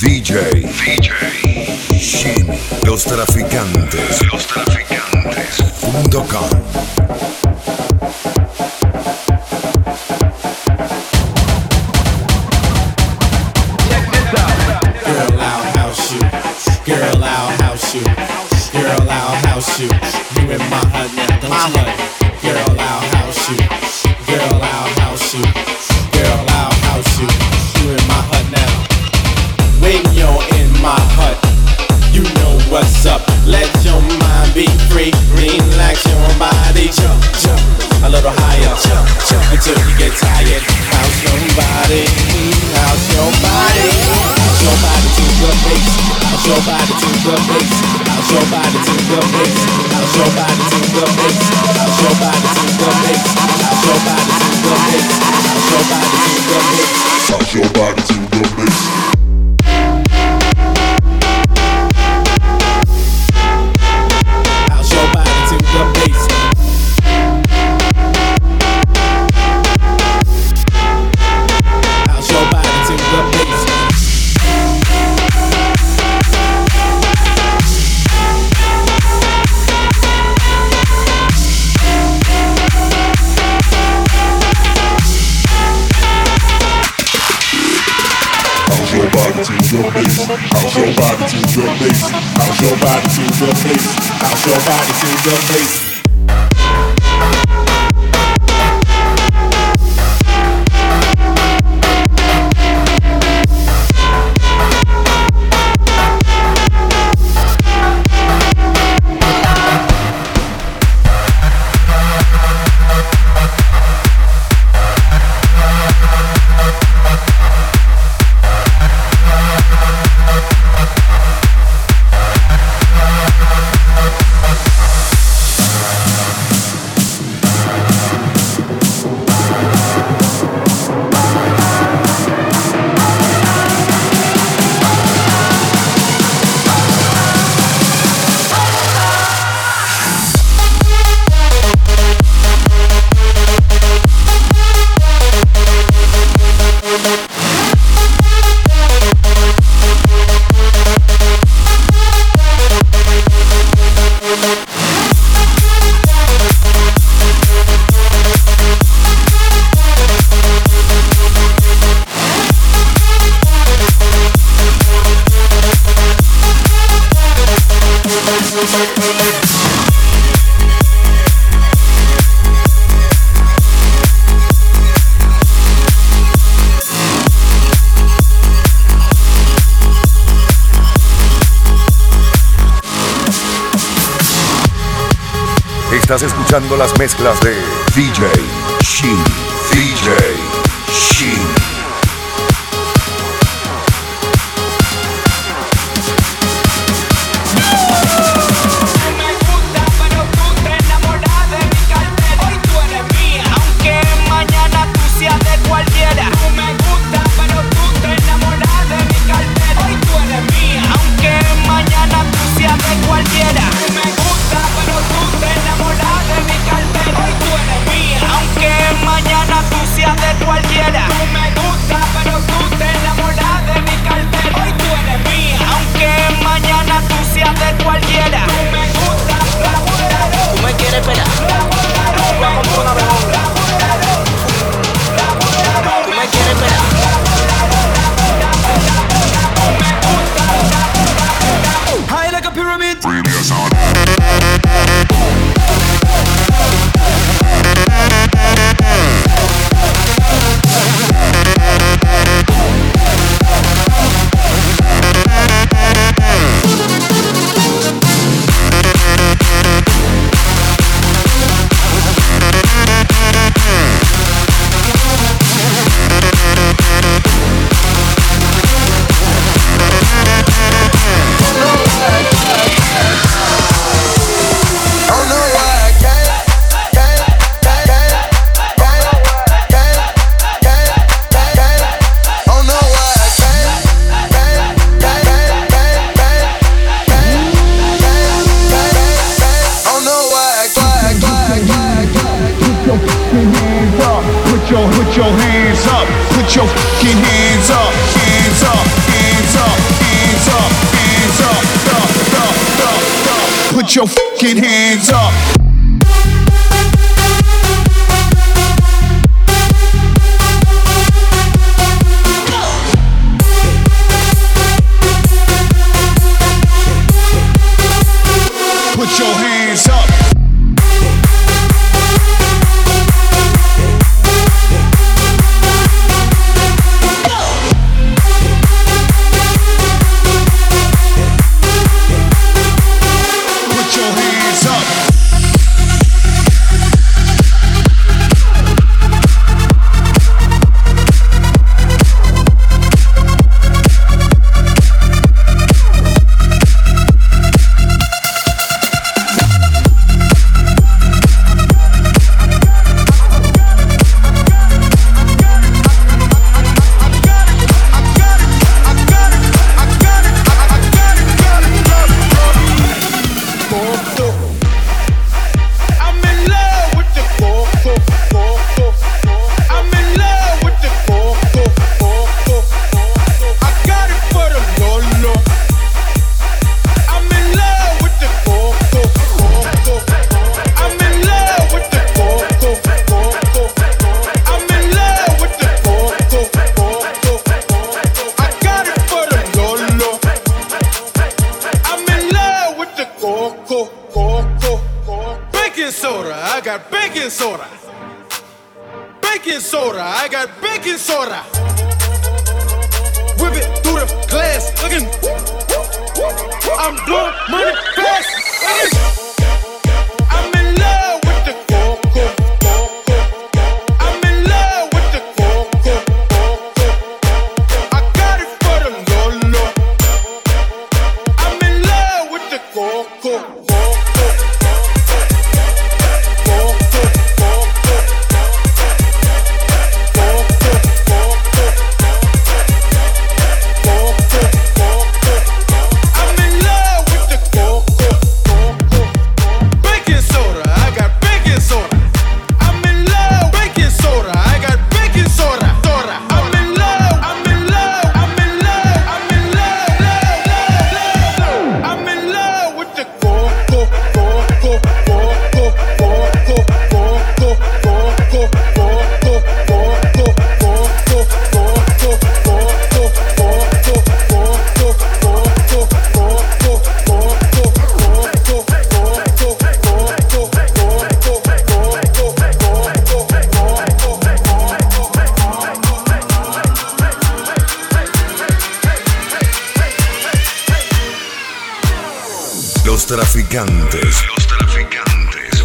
DJ, DJ, Shimi, los traficantes, los traficantes.com. house you. You in my honey, don't you? Girl, I'll house you. Girl, your body to the base. Bounce body to the base. Bounce body to the base. Bounce body to the base. Bounce body to the base. Bounce body to the base. your body to the place. Bounce your body to the place. Estás escuchando las mezclas de DJ Shin. your fucking hands up. soda. I got baking soda. Whip it through the glass. Looking. I'm blowing money fast. traficantes. Los traficantes.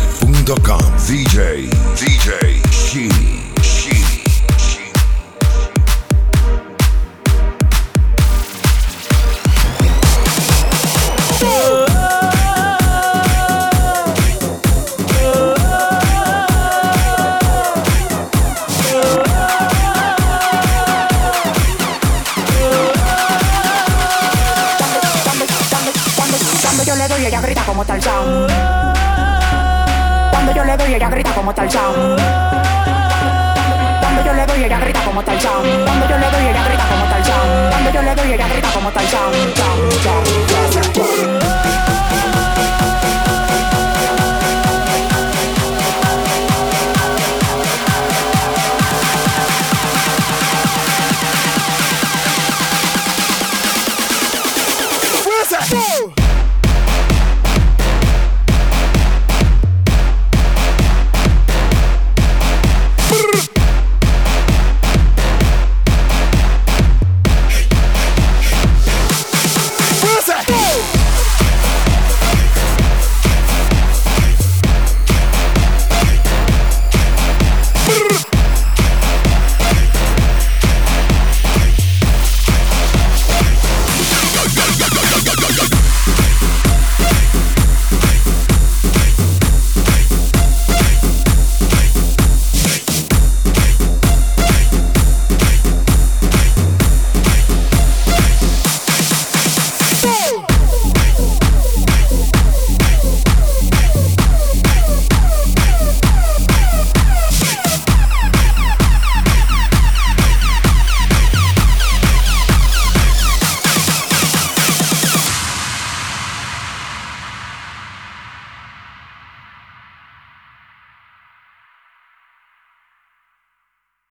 .com. DJ. DJ. She. doy ella grita como tal sound. Cuando yo le doy ella grita como tal sound. Cuando yo le doy ella grita como tal sound. Cuando yo le doy ella grita como tal sound.